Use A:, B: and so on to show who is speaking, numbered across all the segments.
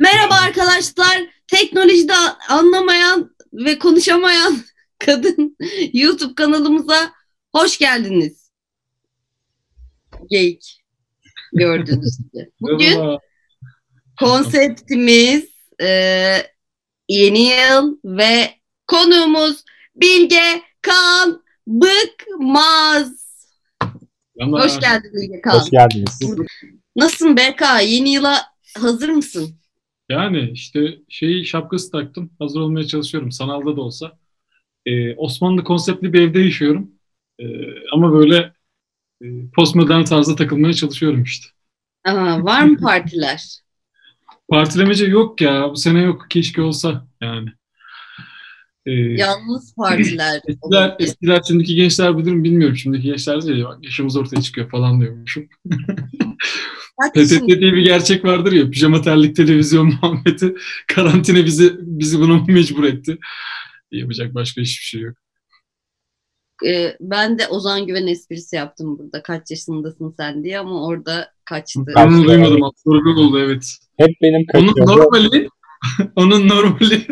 A: Merhaba arkadaşlar. Teknolojide anlamayan ve konuşamayan kadın YouTube kanalımıza hoş geldiniz. Geyik. Gördünüz gibi. Bugün konseptimiz e, yeni yıl ve konuğumuz Bilge Kaan Bıkmaz. Hoş geldin Bilge Kaan.
B: Hoş geldiniz.
A: Nasılsın BK? Yeni yıla hazır mısın?
C: Yani işte şey şapkası taktım. Hazır olmaya çalışıyorum. Sanalda da olsa. Ee, Osmanlı konseptli bir evde yaşıyorum. Ee, ama böyle e, postmodern tarzda takılmaya çalışıyorum işte.
A: Aha, var mı partiler?
C: Partilemece yok ya. Bu sene yok. Keşke olsa yani. Ee,
A: Yalnız partiler.
C: eskiler, eskiler şimdiki gençler bilir mi bilmiyorum. Şimdiki gençler diyor, bak yaşımız ortaya çıkıyor falan diyormuşum. PTT diye bir gerçek vardır ya. Pijama terlik televizyon muhabbeti. Karantina bizi bizi buna mecbur etti. Yapacak başka hiçbir şey yok.
A: Ee, ben de Ozan Güven esprisi yaptım burada. Kaç yaşındasın sen diye ama orada kaçtı.
B: Ben-
C: onu duymadım. Sorun oldu evet.
B: Hep benim
C: Onun normali onun normali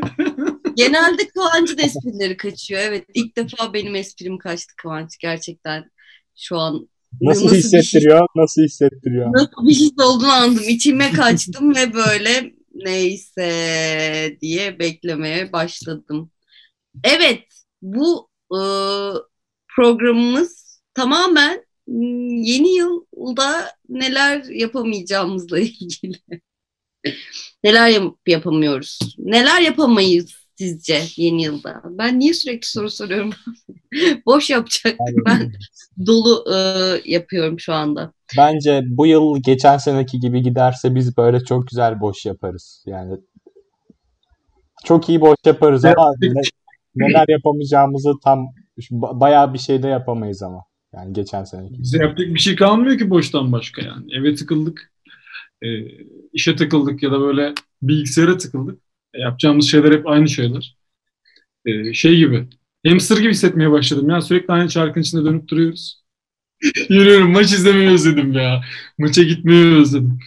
A: Genelde Kıvanç'ın esprileri kaçıyor. Evet ilk defa benim esprim kaçtı Kıvanç. Gerçekten şu an
B: Nasıl,
A: nasıl bir şey-
B: hissettiriyor? Nasıl hissettiriyor?
A: nasıl bir his olduğunu anladım. İçime kaçtım ve böyle neyse diye beklemeye başladım. Evet bu e, programımız tamamen mm, yeni yılda neler yapamayacağımızla ilgili. neler yap- yapamıyoruz? Neler yapamayız sizce yeni yılda? Ben niye sürekli soru soruyorum? Boş yapacak. Ben dolu e, yapıyorum şu anda.
B: Bence bu yıl geçen seneki gibi giderse biz böyle çok güzel boş yaparız. Yani çok iyi boş yaparız ama ne- neler yapamayacağımızı tam bayağı bir şey de yapamayız ama. Yani geçen seneki.
C: bize yapacak bir şey kalmıyor ki boştan başka yani. Eve tıkıldık. e, işe tıkıldık ya da böyle bilgisayara tıkıldık. Yapacağımız şeyler hep aynı şeyler. E, şey gibi. Hamster gibi hissetmeye başladım ya. Sürekli aynı çarkın içinde dönüp duruyoruz. Yürüyorum. Maç izlemeyi özledim ya. Maça gitmeyi özledim.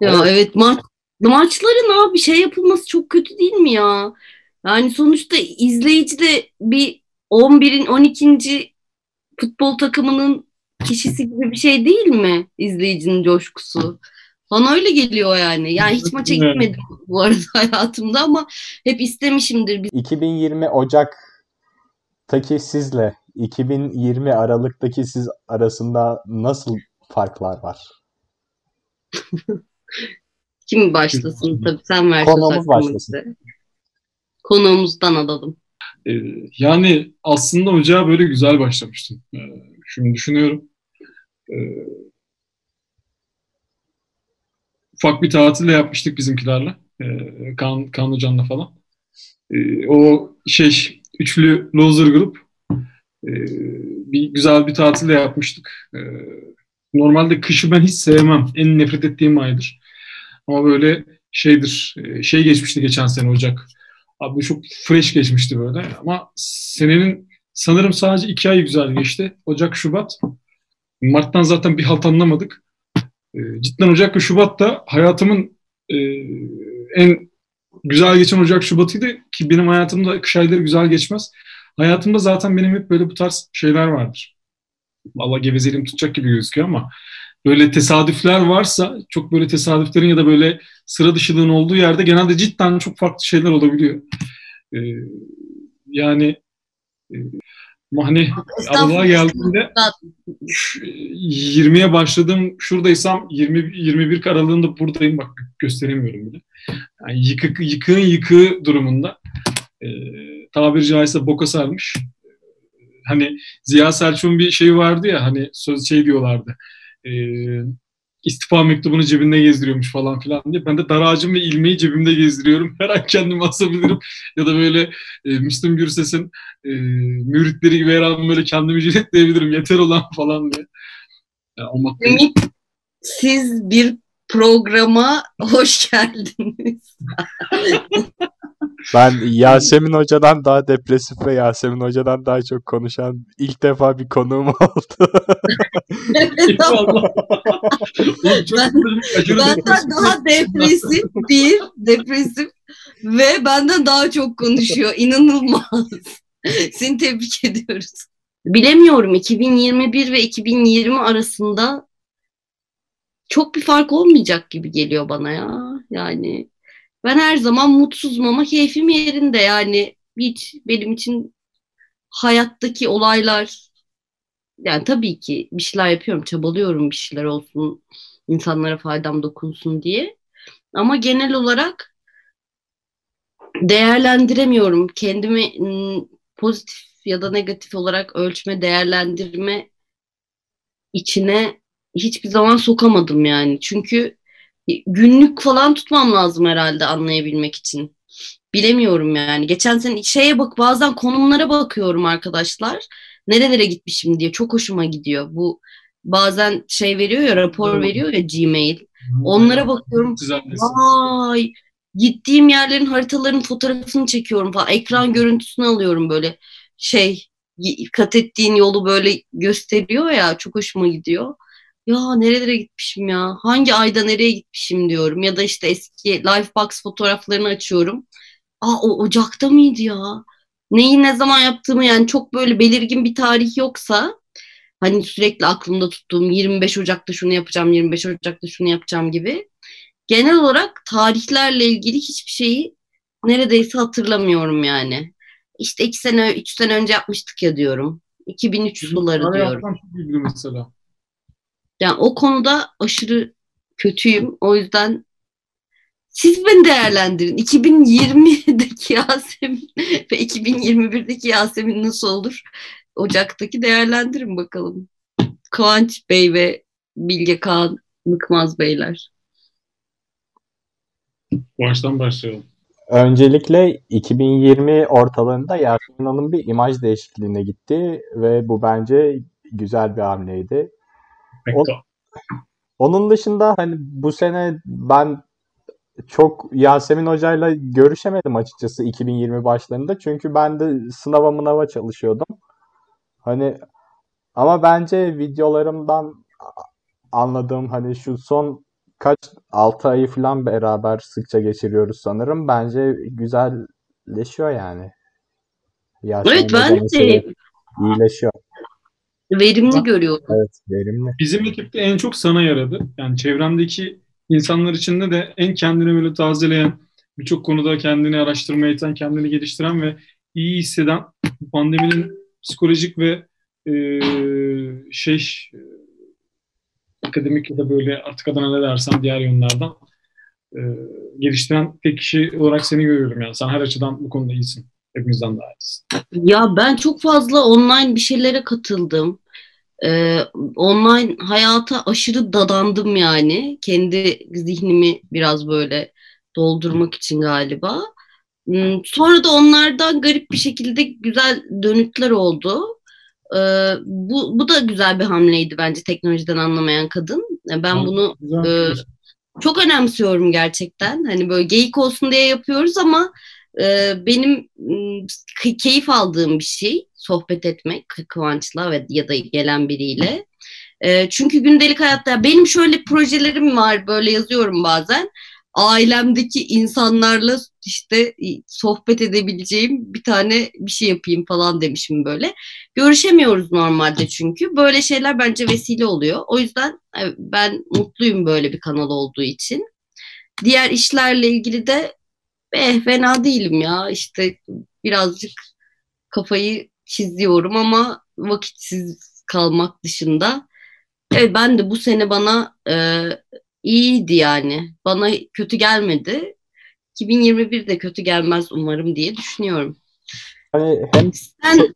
A: Ya evet maç maçların abi şey yapılması çok kötü değil mi ya? Yani sonuçta izleyici de bir 11'in 12. futbol takımının kişisi gibi bir şey değil mi izleyicinin coşkusu? Bana öyle geliyor yani. Yani hiç maça gitmedim bu arada hayatımda ama hep istemişimdir.
B: 2020 Ocak'taki sizle 2020 Aralık'taki siz arasında nasıl farklar var?
A: Kim başlasın tabii sen ver söz
B: Konuğumuz başlasın.
A: bize. Konuğumuzdan alalım.
C: E, yani aslında ocağa böyle güzel başlamıştım. E, şimdi düşünüyorum. E, ufak bir tatil de yapmıştık bizimkilerle. E, Kaan, Kaan Hocam'la falan. E, o şey üçlü loser grup e, bir güzel bir tatil de yapmıştık. Normalde kışı ben hiç sevmem. En nefret ettiğim aydır. Ama böyle şeydir. şey geçmişti geçen sene Ocak. Abi çok fresh geçmişti böyle. Ama senenin sanırım sadece iki ay güzel geçti. Ocak, Şubat. Mart'tan zaten bir halt anlamadık. E, cidden Ocak ve Şubat'ta hayatımın e, en güzel geçen Ocak, Şubat'ıydı ki benim hayatımda kış ayları güzel geçmez. Hayatımda zaten benim hep böyle bu tarz şeyler vardır. Valla gevezeliğim tutacak gibi gözüküyor ama böyle tesadüfler varsa çok böyle tesadüflerin ya da böyle sıra dışılığın olduğu yerde genelde cidden çok farklı şeyler olabiliyor. Ee, yani e, ama hani Aralık'a geldiğinde şu- 20'ye başladım şuradaysam 20 21 aralığında buradayım bak gösteremiyorum bile. Yani yıkık yıkığın yıkığı durumunda e, tabiri caizse boka sarmış. Hani Ziya Selçuk'un bir şeyi vardı ya hani söz şey diyorlardı. E, istifa mektubunu cebinde gezdiriyormuş falan filan diye. Ben de dar ağacım ve ilmeği cebimde gezdiriyorum. Her an kendimi asabilirim. Ya da böyle e, Müslüm Gürses'in e, müritleri gibi her an böyle kendimi jiletleyebilirim. Yeter olan falan diye. Yani
A: Ümit, siz bir programa hoş geldiniz.
B: Ben Yasemin Hoca'dan daha depresif ve Yasemin Hoca'dan daha çok konuşan ilk defa bir konuğum oldu.
C: Eyvallah. Oğlum çok
A: Ben-
C: aşırı
A: Benden daha depresif bir, depresif ve benden daha çok konuşuyor. İnanılmaz. Seni tebrik ediyoruz. Bilemiyorum 2021 ve 2020 arasında çok bir fark olmayacak gibi geliyor bana ya. Yani ben her zaman mutsuzum ama keyfim yerinde yani hiç benim için hayattaki olaylar yani tabii ki bir şeyler yapıyorum, çabalıyorum bir şeyler olsun, insanlara faydam dokunsun diye. Ama genel olarak değerlendiremiyorum. Kendimi pozitif ya da negatif olarak ölçme, değerlendirme içine hiçbir zaman sokamadım yani. Çünkü günlük falan tutmam lazım herhalde anlayabilmek için. Bilemiyorum yani. Geçen sene şeye bak bazen konumlara bakıyorum arkadaşlar. Nerelere gitmişim diye çok hoşuma gidiyor. Bu bazen şey veriyor ya rapor veriyor ya Gmail. Onlara bakıyorum. Vay gittiğim yerlerin haritaların fotoğrafını çekiyorum falan. Ekran görüntüsünü alıyorum böyle şey kat ettiğin yolu böyle gösteriyor ya çok hoşuma gidiyor. Ya nerelere gitmişim ya? Hangi ayda nereye gitmişim diyorum. Ya da işte eski Lifebox fotoğraflarını açıyorum. Aa o Ocak'ta mıydı ya? Neyi ne zaman yaptığımı yani çok böyle belirgin bir tarih yoksa hani sürekli aklımda tuttuğum 25 Ocak'ta şunu yapacağım, 25 Ocak'ta şunu yapacağım gibi. Genel olarak tarihlerle ilgili hiçbir şeyi neredeyse hatırlamıyorum yani. İşte iki sene, üç sene önce yapmıştık ya diyorum. 2003 suları
C: Bana
A: diyorum.
C: ilgili mesela.
A: Yani o konuda aşırı kötüyüm. O yüzden siz beni değerlendirin. 2020'deki Yasemin ve 2021'deki Yasemin nasıl olur? Ocak'taki değerlendirin bakalım. Kıvanç Bey ve Bilge Kağan Mıkmaz Beyler.
C: Baştan başlayalım.
B: Öncelikle 2020 ortalarında Yasemin Hanım bir imaj değişikliğine gitti ve bu bence güzel bir hamleydi. Onun dışında hani bu sene ben çok Yasemin Hoca'yla görüşemedim açıkçası 2020 başlarında. Çünkü ben de sınava mınava çalışıyordum. Hani ama bence videolarımdan anladığım hani şu son kaç 6 ayı falan beraber sıkça geçiriyoruz sanırım. Bence güzelleşiyor yani. Yasemin
A: Evet ben de
B: iyileşiyor.
A: Verimli görüyorum.
B: Evet, verimli.
C: Bizim ekipte en çok sana yaradı. Yani çevremdeki insanlar içinde de en kendini böyle tazeleyen, birçok konuda kendini araştırmaya iten, kendini geliştiren ve iyi hisseden bu pandeminin psikolojik ve e, şey e, akademik ya da böyle artık adına ne dersen diğer yönlerden e, geliştiren tek kişi olarak seni görüyorum yani. Sen her açıdan bu konuda iyisin. Hepimizden daha iyisin.
A: Ya ben çok fazla online bir şeylere katıldım. Ee, online hayata aşırı dadandım yani. Kendi zihnimi biraz böyle doldurmak için galiba. Hmm, Sonra da onlardan garip bir şekilde güzel dönütler oldu. Ee, bu, bu da güzel bir hamleydi bence teknolojiden anlamayan kadın. Ben bunu
C: Güzel.
A: e, çok önemsiyorum gerçekten. Hani böyle geyik olsun diye yapıyoruz ama e, benim keyif aldığım bir şey sohbet etmek Kı- Kıvanç'la ve ya da gelen biriyle. E, çünkü gündelik hayatta benim şöyle projelerim var böyle yazıyorum bazen. Ailemdeki insanlarla işte sohbet edebileceğim bir tane bir şey yapayım falan demişim böyle. Görüşemiyoruz normalde çünkü. Böyle şeyler bence vesile oluyor. O yüzden e, ben mutluyum böyle bir kanal olduğu için. Diğer işlerle ilgili de eh, fena değilim ya. İşte birazcık kafayı çiziyorum ama vakitsiz kalmak dışında. Evet ben de bu sene bana e, iyiydi yani. Bana kötü gelmedi. 2021 de kötü gelmez umarım diye düşünüyorum.
B: Hani hem
A: Sen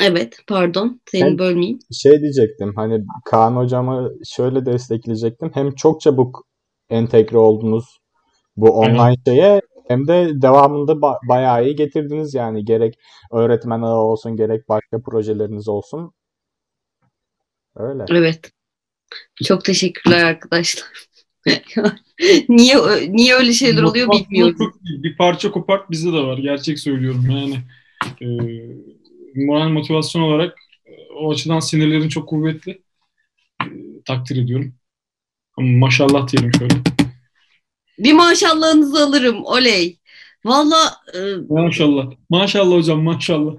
A: Evet, pardon. Seni
B: Ben-
A: bölmeyeyim.
B: şey diyecektim hani Kaan hocamı şöyle destekleyecektim. Hem çok çabuk entegre oldunuz bu online şeye hem de devamında ba- bayağı iyi getirdiniz yani gerek öğretmen ağı olsun gerek başka projeleriniz olsun. Öyle.
A: Evet. Çok teşekkürler arkadaşlar. niye niye öyle şeyler oluyor bilmiyorum. Çok
C: Bir parça kopart bizde de var. Gerçek söylüyorum yani. E, moral motivasyon olarak e, o açıdan sinirlerin çok kuvvetli. E, takdir ediyorum. Ama maşallah diyelim şöyle.
A: Bir maşallahınızı alırım. Oley. Valla...
C: E, maşallah. Maşallah hocam maşallah.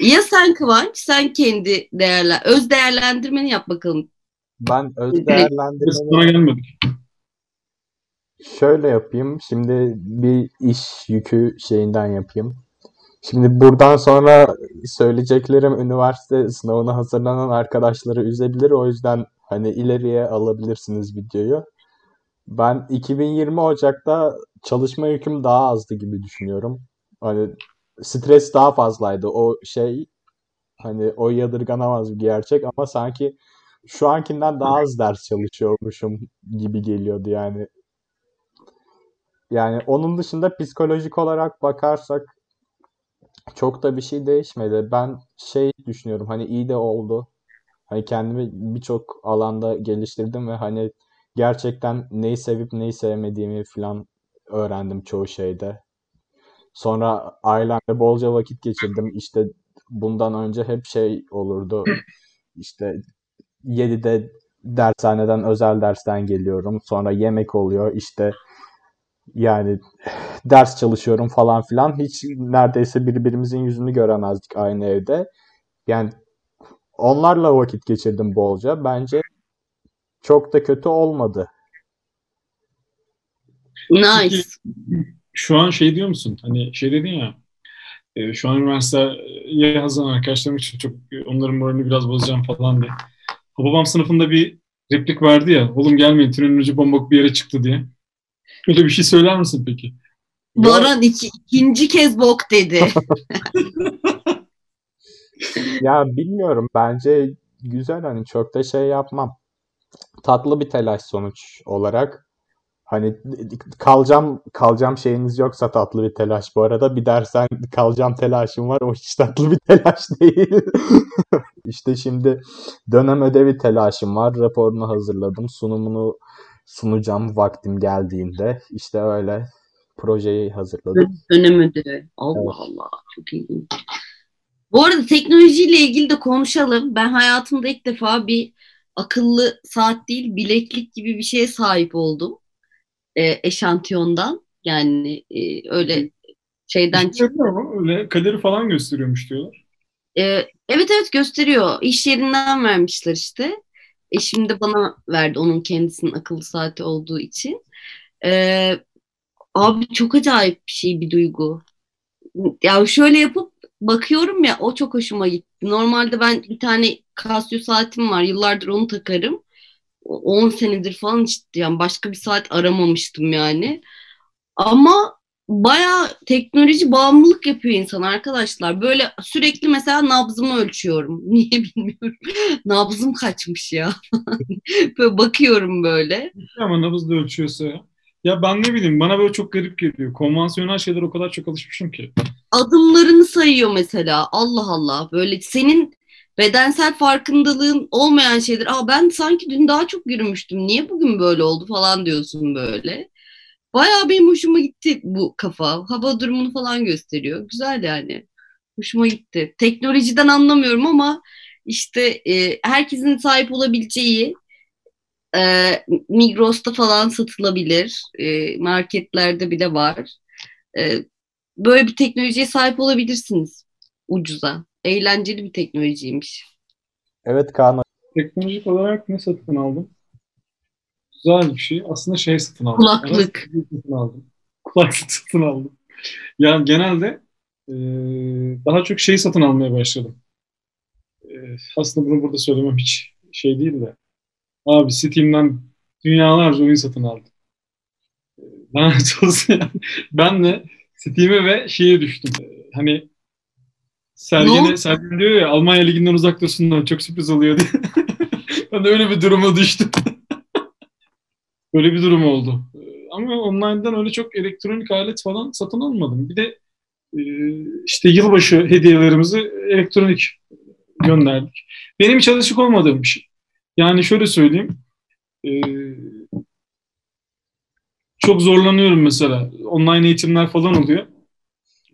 A: Ya sen Kıvanç, sen kendi değerler, öz değerlendirmeni yap bakalım.
B: Ben öz değerlendirmeni...
C: Sana gelmedik.
B: Şöyle yapayım. Şimdi bir iş yükü şeyinden yapayım. Şimdi buradan sonra söyleyeceklerim üniversite sınavına hazırlanan arkadaşları üzebilir. O yüzden hani ileriye alabilirsiniz videoyu. Ben 2020 Ocak'ta çalışma yüküm daha azdı gibi düşünüyorum. Hani stres daha fazlaydı. O şey hani o yadırganamaz bir gerçek ama sanki şu ankinden daha az ders çalışıyormuşum gibi geliyordu yani. Yani onun dışında psikolojik olarak bakarsak çok da bir şey değişmedi. Ben şey düşünüyorum hani iyi de oldu. Hani kendimi birçok alanda geliştirdim ve hani gerçekten neyi sevip neyi sevmediğimi falan öğrendim çoğu şeyde. Sonra ailemle bolca vakit geçirdim. İşte bundan önce hep şey olurdu. İşte 7'de dershaneden özel dersten geliyorum. Sonra yemek oluyor. İşte yani ders çalışıyorum falan filan. Hiç neredeyse birbirimizin yüzünü göremezdik aynı evde. Yani onlarla vakit geçirdim bolca. Bence çok da kötü olmadı.
A: Nice.
C: Şu an şey diyor musun? Hani şey dedin ya e, şu an üniversiteye hazırlanan arkadaşlarım için çok onların moralini biraz bozacağım falan diye. Babam sınıfında bir replik vardı ya oğlum gelmeyin tünelin ucu bomba bir yere çıktı diye. Öyle bir şey söyler misin peki?
A: Baran iki, ikinci kez bok dedi.
B: ya bilmiyorum bence güzel hani çok da şey yapmam. Tatlı bir telaş sonuç olarak. Hani kalacağım kalacağım şeyiniz yoksa tatlı bir telaş bu arada. Bir dersen kalacağım telaşım var. O hiç tatlı bir telaş değil. İşte şimdi dönem ödevi telaşım var. Raporunu hazırladım. Sunumunu sunacağım vaktim geldiğinde. İşte öyle projeyi hazırladım.
A: Dönem ödevi. Allah evet. Allah. Çok iyi. Bu arada teknolojiyle ilgili de konuşalım. Ben hayatımda ilk defa bir akıllı saat değil bileklik gibi bir şeye sahip oldum. E, eşantiyondan. Yani e, öyle şeyden
C: çıktı. Öyle kaderi falan gösteriyormuş diyorlar.
A: E, evet evet gösteriyor. İş yerinden vermişler işte. Eşim de bana verdi onun kendisinin akıllı saati olduğu için. Ee, abi çok acayip bir şey bir duygu. Ya şöyle yapıp bakıyorum ya o çok hoşuma gitti. Normalde ben bir tane Casio saatim var. Yıllardır onu takarım. 10 senedir falan işte yani başka bir saat aramamıştım yani. Ama baya teknoloji bağımlılık yapıyor insan arkadaşlar. Böyle sürekli mesela nabzımı ölçüyorum. Niye bilmiyorum. Nabzım kaçmış ya. böyle bakıyorum böyle.
C: Ama nabız da ölçüyorsa ya. Ben ne bileyim bana böyle çok garip geliyor. Konvansiyonel şeyler o kadar çok alışmışım ki.
A: Adımlarını sayıyor mesela. Allah Allah. Böyle senin bedensel farkındalığın olmayan şeyler. Aa ben sanki dün daha çok yürümüştüm. Niye bugün böyle oldu falan diyorsun böyle. Bayağı benim hoşuma gitti bu kafa. Hava durumunu falan gösteriyor. Güzel yani. Hoşuma gitti. Teknolojiden anlamıyorum ama işte e, herkesin sahip olabileceği e, Migros'ta falan satılabilir. E, marketlerde bile var. E, böyle bir teknolojiye sahip olabilirsiniz ucuza. Eğlenceli bir teknolojiymiş.
B: Evet Kaan.
C: Teknolojik olarak ne satın aldın? güzel bir şey. Aslında şey satın aldım.
A: Kulaklık.
C: Satın aldım. Kulaklık satın aldım. Yani genelde e, daha çok şey satın almaya başladım. E, aslında bunu burada söylemem hiç şey değil de. Abi Steam'den dünyalarca oyun satın aldım. E, lanet olsun yani. Ben de Steam'e ve şeye düştüm. E, hani Sergen'e, Sergen diyor ya Almanya Ligi'nden uzak dursunlar çok sürpriz oluyor diye. ben de öyle bir duruma düştüm. Böyle bir durum oldu. Ee, ama online'dan öyle çok elektronik alet falan satın almadım. Bir de e, işte yılbaşı hediyelerimizi elektronik gönderdik. Benim hiç alışık olmadığım bir şey. Yani şöyle söyleyeyim. E, çok zorlanıyorum mesela. Online eğitimler falan oluyor.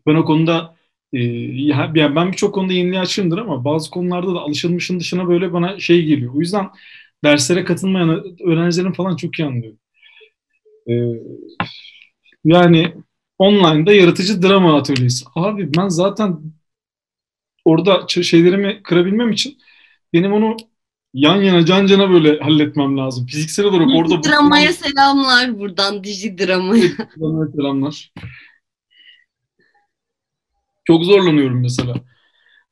C: Ben o konuda e, ya, yani ben birçok konuda yeniliğe açığımdır ama bazı konularda da alışılmışın dışına böyle bana şey geliyor. O yüzden derslere katılmayan öğrencilerin falan çok iyi anlıyorum. E, yani online'da yaratıcı drama atölyesi. Abi ben zaten orada şeylerimi kırabilmem için benim onu yan yana can cana böyle halletmem lazım. Fiziksel olarak orada...
A: Dramaya selamlar buradan. Diji dramaya.
C: selamlar. Çok zorlanıyorum mesela.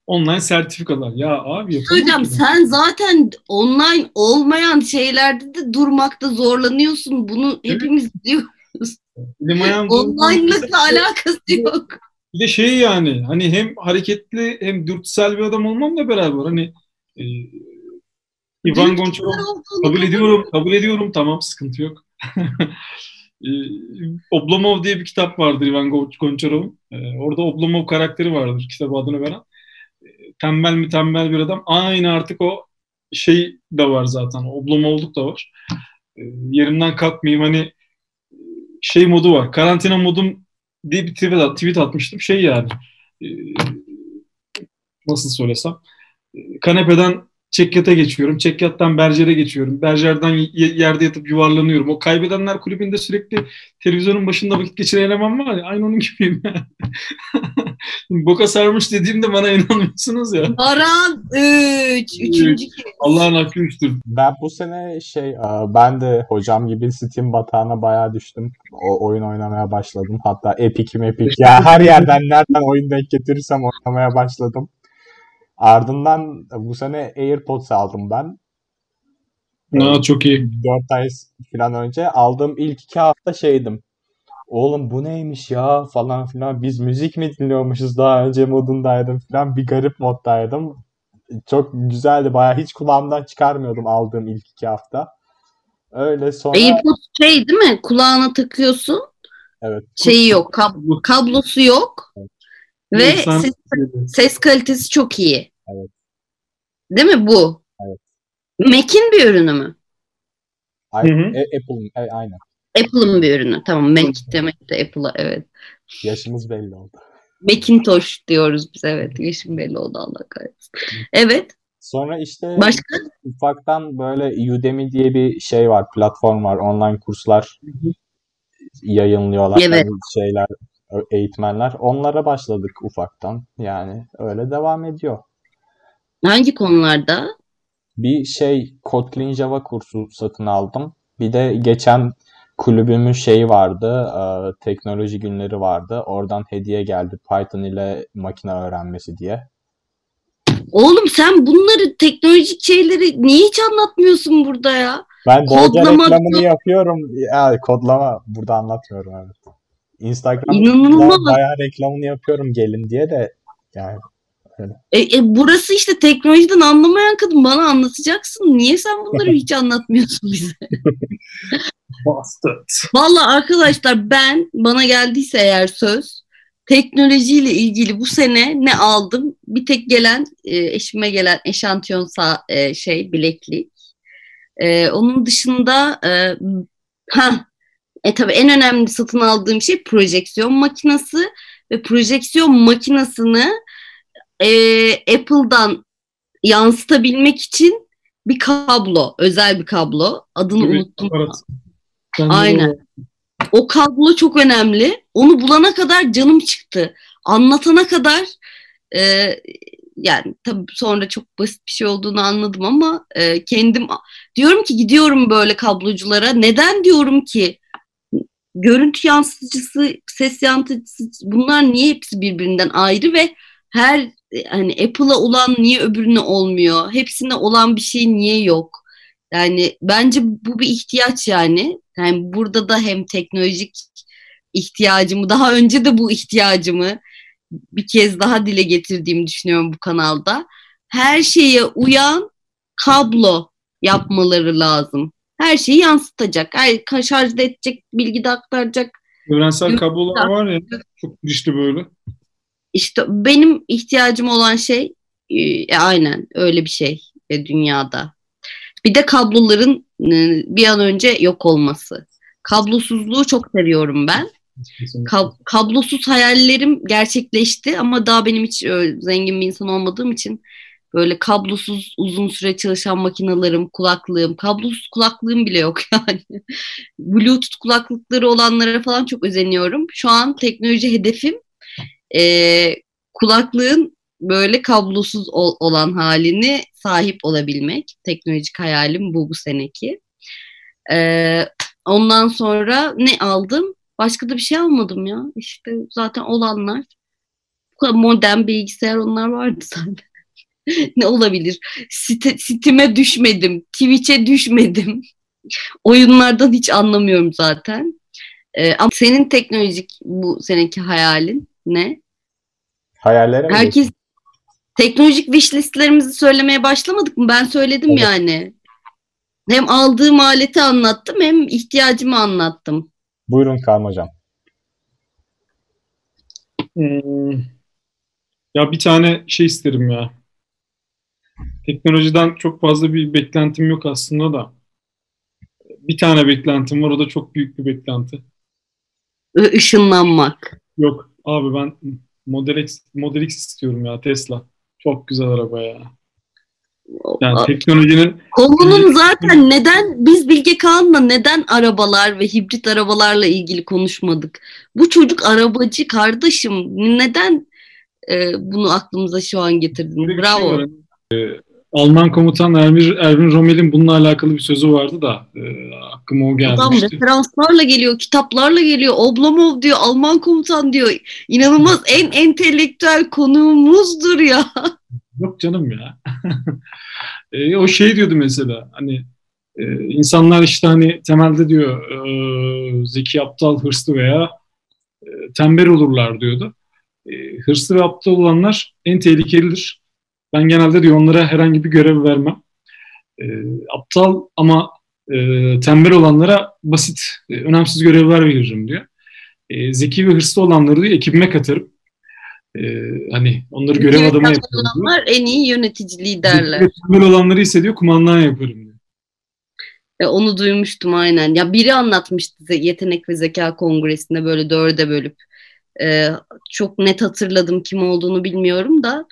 C: Online sertifikalar. Ya abi
A: Hocam sen zaten online olmayan şeylerde de durmakta zorlanıyorsun. Bunu evet. hepimiz biliyoruz. Online'lıkla alakası yok.
C: Bir de şey yani hani hem hareketli hem dürtüsel bir adam olmamla beraber hani e, Ivan Goncharov kabul ediyorum, kabul ediyorum tamam sıkıntı yok. e, Oblomov diye bir kitap vardır Ivan Goncharov'un. E, orada Oblomov karakteri vardır kitabı adını veren. E, tembel mi tembel bir adam. Aynı artık o şey de var zaten. Oblomovluk da var. Yerimden kalkmayayım hani şey modu var. Karantina modum diye bir tweet, at, tweet atmıştım. Şey yani e, nasıl söylesem e, kanepeden çekyata geçiyorum. Çekyattan bercere geçiyorum. Bercerden yerde yatıp yuvarlanıyorum. O kaybedenler kulübünde sürekli televizyonun başında vakit geçiren eleman var ya. Aynı onun gibiyim. Boka sarmış dediğimde bana inanmıyorsunuz ya.
A: Baran 3. Üç, üçüncü kez.
C: Allah'ın hakkı üçtür.
B: Ben bu sene şey ben de hocam gibi Steam batağına bayağı düştüm. O oyun oynamaya başladım. Hatta Epic Epic ya her yerden nereden oyun denk getirirsem oynamaya başladım. Ardından bu sene AirPods aldım ben.
C: Aa, çok iyi.
B: 4 ay falan önce aldığım ilk iki hafta şeydim. Oğlum bu neymiş ya falan filan. Biz müzik mi dinliyormuşuz daha önce modundaydım falan. Bir garip moddaydım. Çok güzeldi. Baya hiç kulağımdan çıkarmıyordum aldığım ilk iki hafta. Öyle sonra...
A: AirPods şey değil mi? Kulağına takıyorsun.
B: Evet.
A: Şeyi yok. Kab- kablosu yok. Evet. Ve ses, ses kalitesi çok iyi.
B: Evet.
A: Değil mi bu?
B: Evet.
A: Mac'in bir ürünü mü?
B: E, Apple'ın e, aynen.
A: Apple'ın bir ürünü. Tamam Mac demek de Apple'a evet.
B: Yaşımız belli oldu.
A: Macintosh diyoruz biz evet. Yaşım belli oldu Allah kahretsin. Evet.
B: Sonra işte
A: Başka?
B: ufaktan böyle Udemy diye bir şey var, platform var, online kurslar yayınlıyorlar.
A: Evet.
B: Yani şeyler eğitmenler. Onlara başladık ufaktan. Yani öyle devam ediyor.
A: Hangi konularda?
B: Bir şey Kotlin Java kursu satın aldım. Bir de geçen kulübümün şeyi vardı. E, teknoloji günleri vardı. Oradan hediye geldi Python ile makine öğrenmesi diye.
A: Oğlum sen bunları teknolojik şeyleri niye hiç anlatmıyorsun burada ya?
B: Ben bolca reklamını yapıyorum. Ya, kodlama burada anlatmıyorum evet. Instagram'da bayağı reklamını yapıyorum gelin diye de yani
A: öyle. E, e, burası işte teknolojiden anlamayan kadın bana anlatacaksın. Niye sen bunları hiç anlatmıyorsun bize?
C: Bastard.
A: Valla arkadaşlar ben bana geldiyse eğer söz teknolojiyle ilgili bu sene ne aldım? Bir tek gelen e, eşime gelen eşantiyon sağ, e, şey bileklik. E, onun dışında e, ha e tabii en önemli satın aldığım şey projeksiyon makinesi ve projeksiyon makinesini e, Apple'dan yansıtabilmek için bir kablo, özel bir kablo. Adını Gibi, unuttum. Aynen. O kablo çok önemli. Onu bulana kadar canım çıktı. Anlatana kadar e, yani tabii sonra çok basit bir şey olduğunu anladım ama e, kendim diyorum ki gidiyorum böyle kabloculara. Neden diyorum ki görüntü yansıtıcısı, ses yansıtıcısı bunlar niye hepsi birbirinden ayrı ve her hani Apple'a olan niye öbürüne olmuyor? Hepsinde olan bir şey niye yok? Yani bence bu bir ihtiyaç yani. Yani burada da hem teknolojik ihtiyacımı, daha önce de bu ihtiyacımı bir kez daha dile getirdiğimi düşünüyorum bu kanalda. Her şeye uyan kablo yapmaları lazım her şeyi yansıtacak. Her şarj edecek, bilgi de aktaracak.
C: Evrensel kablolar var ya çok dişli böyle.
A: İşte benim ihtiyacım olan şey e, e, aynen öyle bir şey e, dünyada. Bir de kabloların e, bir an önce yok olması. Kablosuzluğu çok seviyorum ben. Kab- kablosuz hayallerim gerçekleşti ama daha benim hiç öyle zengin bir insan olmadığım için böyle kablosuz uzun süre çalışan makinalarım, kulaklığım, kablosuz kulaklığım bile yok yani. Bluetooth kulaklıkları olanlara falan çok özeniyorum. Şu an teknoloji hedefim e, kulaklığın böyle kablosuz ol- olan halini sahip olabilmek. Teknolojik hayalim bu bu seneki. E, ondan sonra ne aldım? Başka da bir şey almadım ya. İşte zaten olanlar. Modern bilgisayar onlar vardı zaten. ne olabilir? Site, Steam'e düşmedim. Twitch'e düşmedim. Oyunlardan hiç anlamıyorum zaten. Ee, ama senin teknolojik bu seneki hayalin ne?
B: Hayallere mi
A: Herkes
B: geçtin?
A: teknolojik wish listlerimizi söylemeye başlamadık mı? Ben söyledim
B: Evet.
A: yani. Hem aldığım aleti anlattım hem ihtiyacımı anlattım.
B: Buyurun Kaan Hocam.
C: Hmm. Ya bir tane şey isterim ya. Teknolojiden çok fazla bir beklentim yok aslında da. Bir tane beklentim var o da çok büyük bir beklenti.
A: Işınlanmak.
C: Yok abi ben Model X, Model X istiyorum ya Tesla. Çok güzel araba ya. Yani teknolojinin
A: Konunun zaten neden biz Bilge Kağan'la neden arabalar ve hibrit arabalarla ilgili konuşmadık? Bu çocuk arabacı kardeşim. Neden e, bunu aklımıza şu an getirdin?
C: Şey
A: Bravo.
C: var. Ee, Alman komutan Erwin, Erwin Rommel'in bununla alakalı bir sözü vardı da e, aklıma o
A: Adam
C: gelmişti.
A: referanslarla geliyor, kitaplarla geliyor. Oblomov diyor, Alman komutan diyor. İnanılmaz en entelektüel konuğumuzdur ya.
C: Yok canım ya. E, o şey diyordu mesela hani e, insanlar işte hani temelde diyor e, zeki, aptal, hırslı veya e, tembel olurlar diyordu. E, hırslı ve aptal olanlar en tehlikelidir. Ben genelde diyor onlara herhangi bir görev vermem. E, aptal ama e, tembel olanlara basit, e, önemsiz görevler veririm diyor. E, zeki ve hırslı olanları diyor ekibime katarım. E, hani onları görev
A: Evet,
C: adamı yaparım diyor.
A: olanlar en iyi yöneticiliği derler.
C: Zeki ve tembel olanları hissediyor kumandan yaparım diyor.
A: E, onu duymuştum aynen. Ya biri anlatmıştı Yetenek ve Zeka Kongresi'nde böyle dörde bölüp. E, çok net hatırladım kim olduğunu bilmiyorum da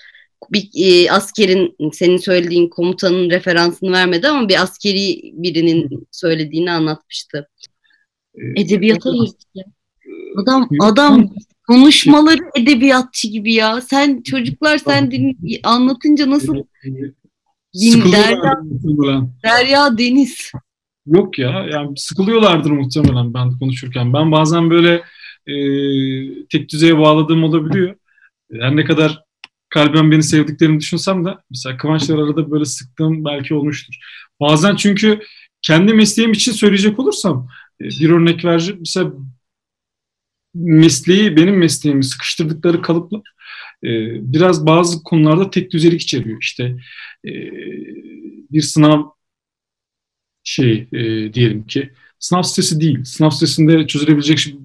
A: bir e, askerin senin söylediğin komutanın referansını vermedi ama bir askeri birinin söylediğini anlatmıştı.
C: E,
A: Edebiyata. Adam adam konuşmaları edebiyatçı gibi ya. Sen çocuklar sen din, anlatınca nasıl Din-
C: muhtemelen.
A: derya deniz.
C: Yok ya, yani sıkılıyorlardır muhtemelen ben konuşurken. Ben bazen böyle e, tek düzeye bağladığım olabiliyor. Her ne kadar kalben beni sevdiklerini düşünsem de mesela Kıvançlar arada böyle sıktığım belki olmuştur. Bazen çünkü kendi mesleğim için söyleyecek olursam e, bir örnek vereceğim. Mesela mesleği, benim mesleğimi sıkıştırdıkları kalıplar e, biraz bazı konularda tek düzelik içeriyor. İşte e, bir sınav şey diyelim ki sınav stresi değil. Sınav stresinde çözülebilecek şey-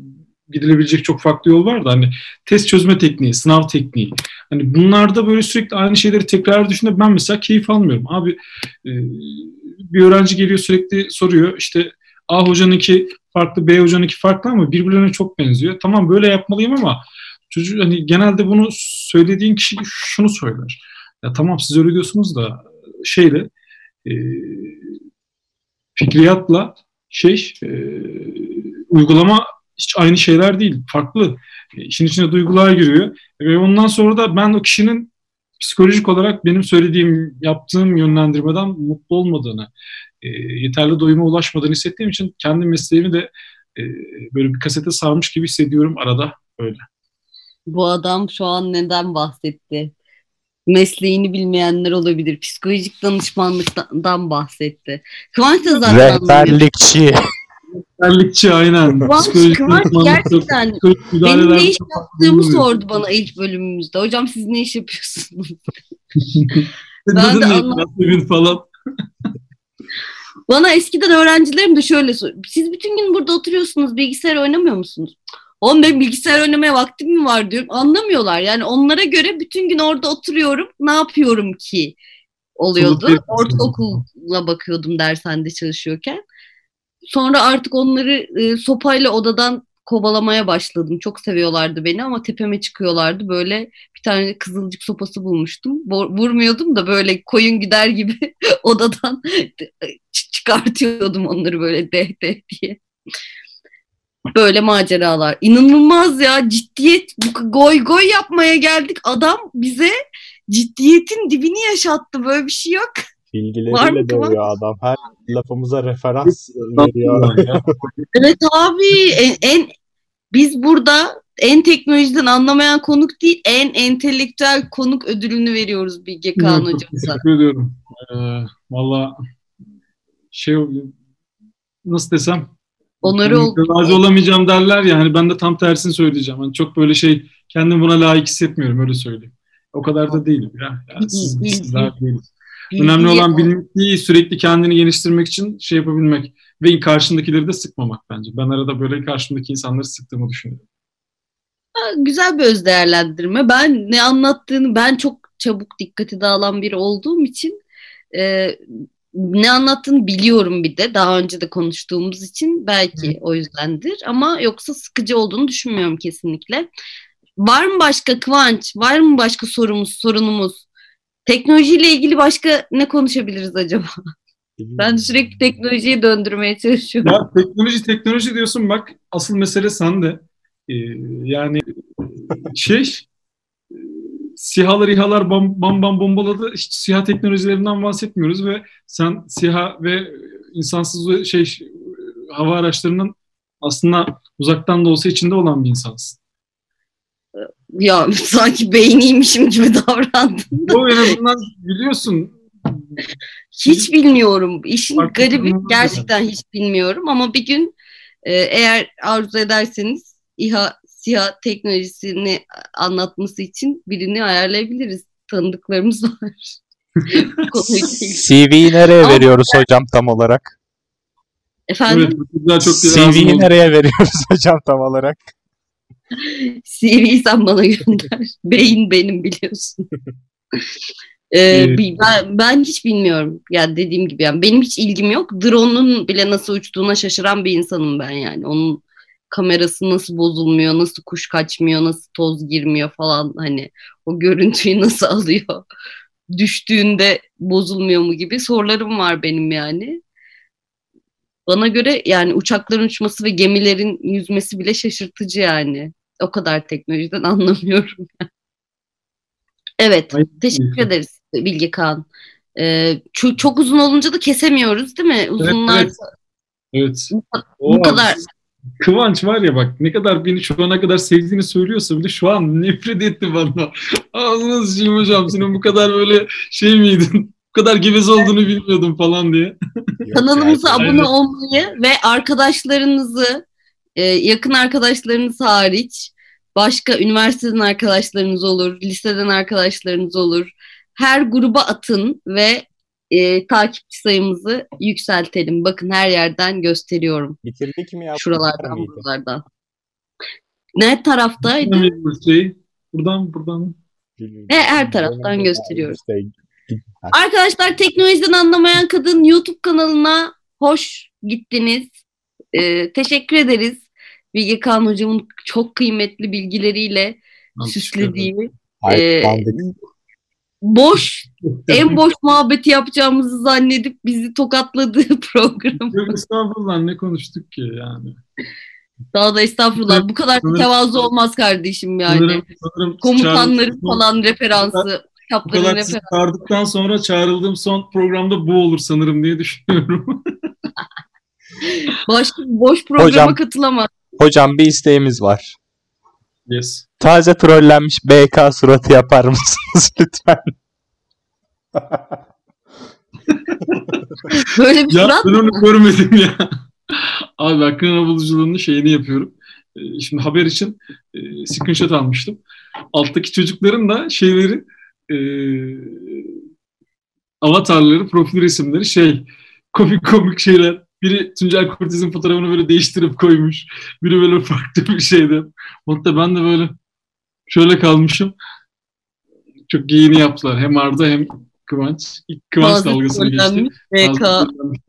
C: gidilebilecek çok farklı yol var da hani test çözme tekniği, sınav tekniği. Hani bunlarda böyle sürekli aynı şeyleri tekrar düşünüp ben mesela keyif almıyorum. Abi e, bir öğrenci geliyor sürekli soruyor işte A hocanınki farklı, B hocanınki farklı ama birbirlerine çok benziyor. Tamam böyle yapmalıyım ama çocuk hani genelde bunu söylediğin kişi şunu söyler. Ya tamam siz öyle diyorsunuz da şeyle e, fikriyatla şey e, uygulama hiç aynı şeyler değil. Farklı. E, işin içine duygular giriyor. Ve ondan sonra da ben o kişinin psikolojik olarak benim söylediğim, yaptığım yönlendirmeden mutlu olmadığını, e, yeterli doyuma ulaşmadığını hissettiğim için kendi mesleğimi de e, böyle bir kasete sarmış gibi hissediyorum arada öyle.
A: Bu adam şu an neden bahsetti? Mesleğini bilmeyenler olabilir. Psikolojik danışmanlıktan bahsetti. Kıvanç da zaten.
B: Rehberlikçi.
C: Rehberlikçi aynen. Psikolojik
A: gerçekten Benim ne iş yaptığımı sordu bana ilk bölümümüzde. Hocam siz ne iş yapıyorsunuz? Ben de anlamadım.
C: falan.
A: Bana eskiden öğrencilerim de şöyle sor. Siz bütün gün burada oturuyorsunuz, bilgisayar oynamıyor musunuz? Oğlum benim bilgisayar oynamaya vaktim mi var diyorum. Anlamıyorlar. Yani onlara göre bütün gün orada oturuyorum. Ne yapıyorum ki? Oluyordu. Ortaokulla bakıyordum dershanede çalışıyorken. Sonra artık onları e, sopayla odadan kovalamaya başladım. Çok seviyorlardı beni ama tepeme çıkıyorlardı. Böyle bir tane kızılcık sopası bulmuştum. Vurmuyordum da böyle koyun gider gibi odadan çıkartıyordum onları böyle deh deh diye. Böyle maceralar. İnanılmaz ya ciddiyet. Goy goy yapmaya geldik. Adam bize ciddiyetin dibini yaşattı. Böyle bir şey yok.
B: Bilgileriyle dövüyor adam. Her lafımıza referans veriyor.
A: evet abi en, en biz burada en teknolojiden anlamayan konuk değil, en entelektüel konuk ödülünü veriyoruz Bilge evet, hocamıza.
C: Teşekkür ediyorum. Ee, Valla şey nasıl desem
A: Onları
C: yani, oldu. Razı olamayacağım derler ya hani ben de tam tersini söyleyeceğim. Hani çok böyle şey kendimi buna layık hissetmiyorum öyle söyleyeyim. O kadar da değilim ya. Yani siz, sizler değiliz. Önemli olan bilmeyi sürekli kendini geliştirmek için şey yapabilmek ve karşındakileri de sıkmamak bence. Ben arada böyle karşımdaki insanları sıktığımı düşünüyorum.
A: Güzel bir öz değerlendirme. Ben ne anlattığını ben çok çabuk dikkati dağılan biri olduğum için e, ne anlattığını biliyorum bir de daha önce de konuştuğumuz için belki Hı. o yüzdendir ama yoksa sıkıcı olduğunu düşünmüyorum kesinlikle. Var mı başka Kıvanç? Var mı başka sorumuz, sorunumuz? Teknolojiyle ilgili başka ne konuşabiliriz acaba? Ben sürekli teknolojiyi döndürmeye çalışıyorum.
C: Ya teknoloji teknoloji diyorsun bak asıl mesele sende. Ee, yani şey SİHA'lar İHA'lar bam, bam bam bombaladı. Hiç SİHA teknolojilerinden bahsetmiyoruz ve sen SİHA ve insansız şey hava araçlarının aslında uzaktan da olsa içinde olan bir insansın.
A: Ya sanki beyniymişim gibi davrandın.
C: O en azından biliyorsun.
A: Hiç bilmiyorum. İşin Farklı garibi gerçekten hiç bilmiyorum ama bir gün e, eğer arzu ederseniz İHA SİHA teknolojisini anlatması için birini ayarlayabiliriz. Tanıdıklarımız var.
B: CV'yi nereye Ama veriyoruz ben... hocam tam olarak?
A: Efendim?
C: Evet, çok
B: CV'yi nereye veriyoruz hocam tam olarak?
A: CV'yi sen bana gönder. Beyin benim biliyorsun. Ee, ben, ben hiç bilmiyorum. Yani dediğim gibi yani benim hiç ilgim yok. Drone'un bile nasıl uçtuğuna şaşıran bir insanım ben yani. Onun kamerası nasıl bozulmuyor, nasıl kuş kaçmıyor, nasıl toz girmiyor falan hani o görüntüyü nasıl alıyor. Düştüğünde bozulmuyor mu gibi sorularım var benim yani. Bana göre yani uçakların uçması ve gemilerin yüzmesi bile şaşırtıcı yani. O kadar teknolojiden anlamıyorum. evet, Aynen. teşekkür ederiz Bilge Kağan. Ee, çok, çok uzun olunca da kesemiyoruz değil mi? Uzunlar.
C: Evet. evet.
A: Bu, bu kadar
C: Kıvanç var ya bak ne kadar beni şu ana kadar sevdiğini söylüyorsa bile şu an nefret etti bana. Ağzına sıçayım hocam senin bu kadar böyle şey miydin? Bu kadar gevez olduğunu bilmiyordum falan diye.
A: Kanalımıza abone olmayı ve arkadaşlarınızı e, yakın arkadaşlarınız hariç başka üniversiteden arkadaşlarınız olur, liseden arkadaşlarınız olur. Her gruba atın ve e, takipçi sayımızı yükseltelim. Bakın her yerden gösteriyorum.
B: Bitirdik mi ya?
A: Şuralardan, buralardan. Ne taraftaydı?
C: Şey, buradan, buradan.
A: He, her taraftan gösteriyoruz. Arkadaşlar teknolojiden anlamayan kadın YouTube kanalına hoş gittiniz. Ee, teşekkür ederiz. Bilge Kağan hocamın çok kıymetli bilgileriyle süslediği e, boş en boş muhabbeti yapacağımızı zannedip bizi tokatladığı program.
C: Yok estağfurullah ne konuştuk ki yani.
A: Daha da estağfurullah. Bu kadar sanırım, tevazu olmaz kardeşim yani. Sanırım, sanırım Komutanların falan referansı.
C: Bu kadar referansı. çağırdıktan sonra çağrıldığım son programda bu olur sanırım diye düşünüyorum.
A: Başka boş programa hocam, katılamaz.
B: Hocam bir isteğimiz var.
C: Yes.
B: Taze trollenmiş BK suratı yapar mısınız lütfen?
A: Böyle bir
C: ya
A: surat
C: ben onu görmedim ya. Abi ben kına buluculuğunun şeyini yapıyorum. Ee, şimdi haber için e, screenshot almıştım. Alttaki çocukların da şeyleri e, avatarları, profil resimleri şey komik komik şeyler. Biri Tuncel Kurtiz'in fotoğrafını böyle değiştirip koymuş. Biri böyle farklı bir şeydi. Hatta ben de böyle şöyle kalmışım. Çok giyini yaptılar. Hem Arda hem Kıvanç. İlk Kıvanç
A: Bazı
C: dalgasını geçti.
A: trollenmiş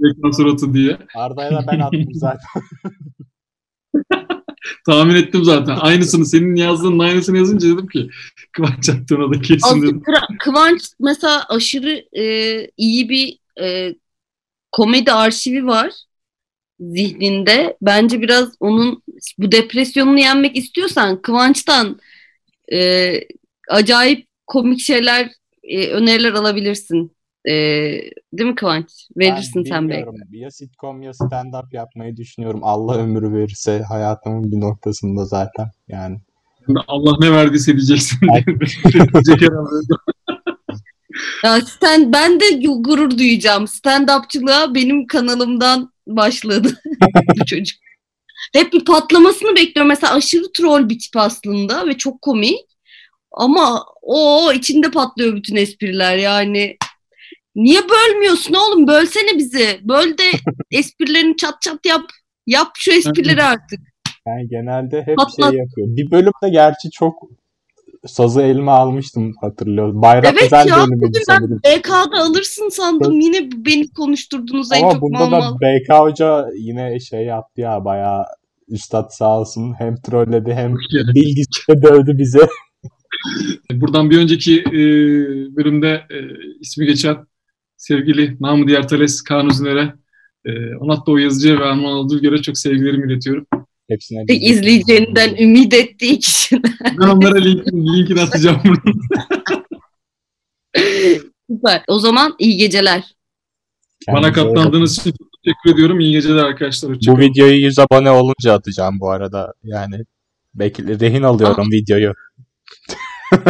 A: VK
C: suratı diye.
B: Arda'ya da ben attım zaten.
C: Tahmin ettim zaten. Aynısını senin yazdığının aynısını yazınca dedim ki Kıvanç attığına da kesin
A: Aslında
C: dedim.
A: Kıvanç mesela aşırı e, iyi bir e, komedi arşivi var zihninde. Bence biraz onun bu depresyonunu yenmek istiyorsan Kıvanç'tan e, acayip komik şeyler, e, öneriler alabilirsin. E, değil mi Kıvanç? Verirsin
B: Ben
A: sen belki.
B: Ya sitcom ya stand-up yapmayı düşünüyorum. Allah ömür verirse hayatımın bir noktasında zaten. Yani
C: Allah ne verdiyse diyeceksin diye.
A: Ya stand, ben de gurur duyacağım. Stand-upçılığa benim kanalımdan başladı bu çocuk. Hep bir patlamasını bekliyorum. Mesela aşırı troll bir tip aslında ve çok komik. Ama o içinde patlıyor bütün espriler yani. Niye bölmüyorsun oğlum? Bölsene bizi. Böl de esprilerini çat çat yap. Yap şu esprileri artık.
B: ben genelde hep
A: Patlat.
B: şey yapıyorum. Bir bölümde gerçi çok sazı elime almıştım hatırlıyorum. Bayram
A: Evet
B: özel
A: ya, bugün ben
B: sanırım.
A: BK'da alırsın sandım. Yine beni konuşturdunuz en
B: Ama
A: çok
B: bunda
A: mal
B: da. BK Hoca yine şey yaptı ya bayağı üstad sağ olsun hem trolledi hem bilgisayarı dövdü bize.
C: Buradan bir önceki e, bölümde e, ismi geçen sevgili namı diğer Thales Kaan Üzüner'e e, Onat Doğu Yazıcı'ya ve Arman Aldırgör'e çok sevgilerimi iletiyorum.
B: Hepsine bir-
A: izleyeceğinden ümit ettiği kişiler.
C: Ben onlara linkin, linkini atacağım bunu.
A: Süper. O zaman iyi geceler.
C: Bana
B: Kendinize bakın.
C: katlandığınız için teşekkür ediyorum. İyi geceler arkadaşlar.
B: Bu
C: Hoşçakalın.
B: videoyu 100 abone olunca atacağım bu arada. Yani bekle, rehin alıyorum videoyu.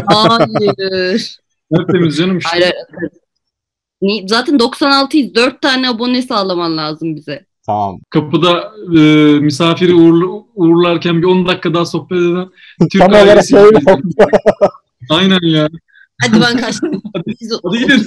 A: Hayır.
C: Tertemiz canım işte.
A: Hayır. Zaten 96'yız. 4 tane abone sağlaman lazım bize.
B: Tamam.
C: Kapıda e, misafiri uğurlu- uğurlarken bir 10 dakika daha sohbet eden Türk
B: Tam
C: ailesi.
B: öyle.
C: Aynen ya.
A: Hadi ben kaçtım. Siz-
C: Hadi gidin.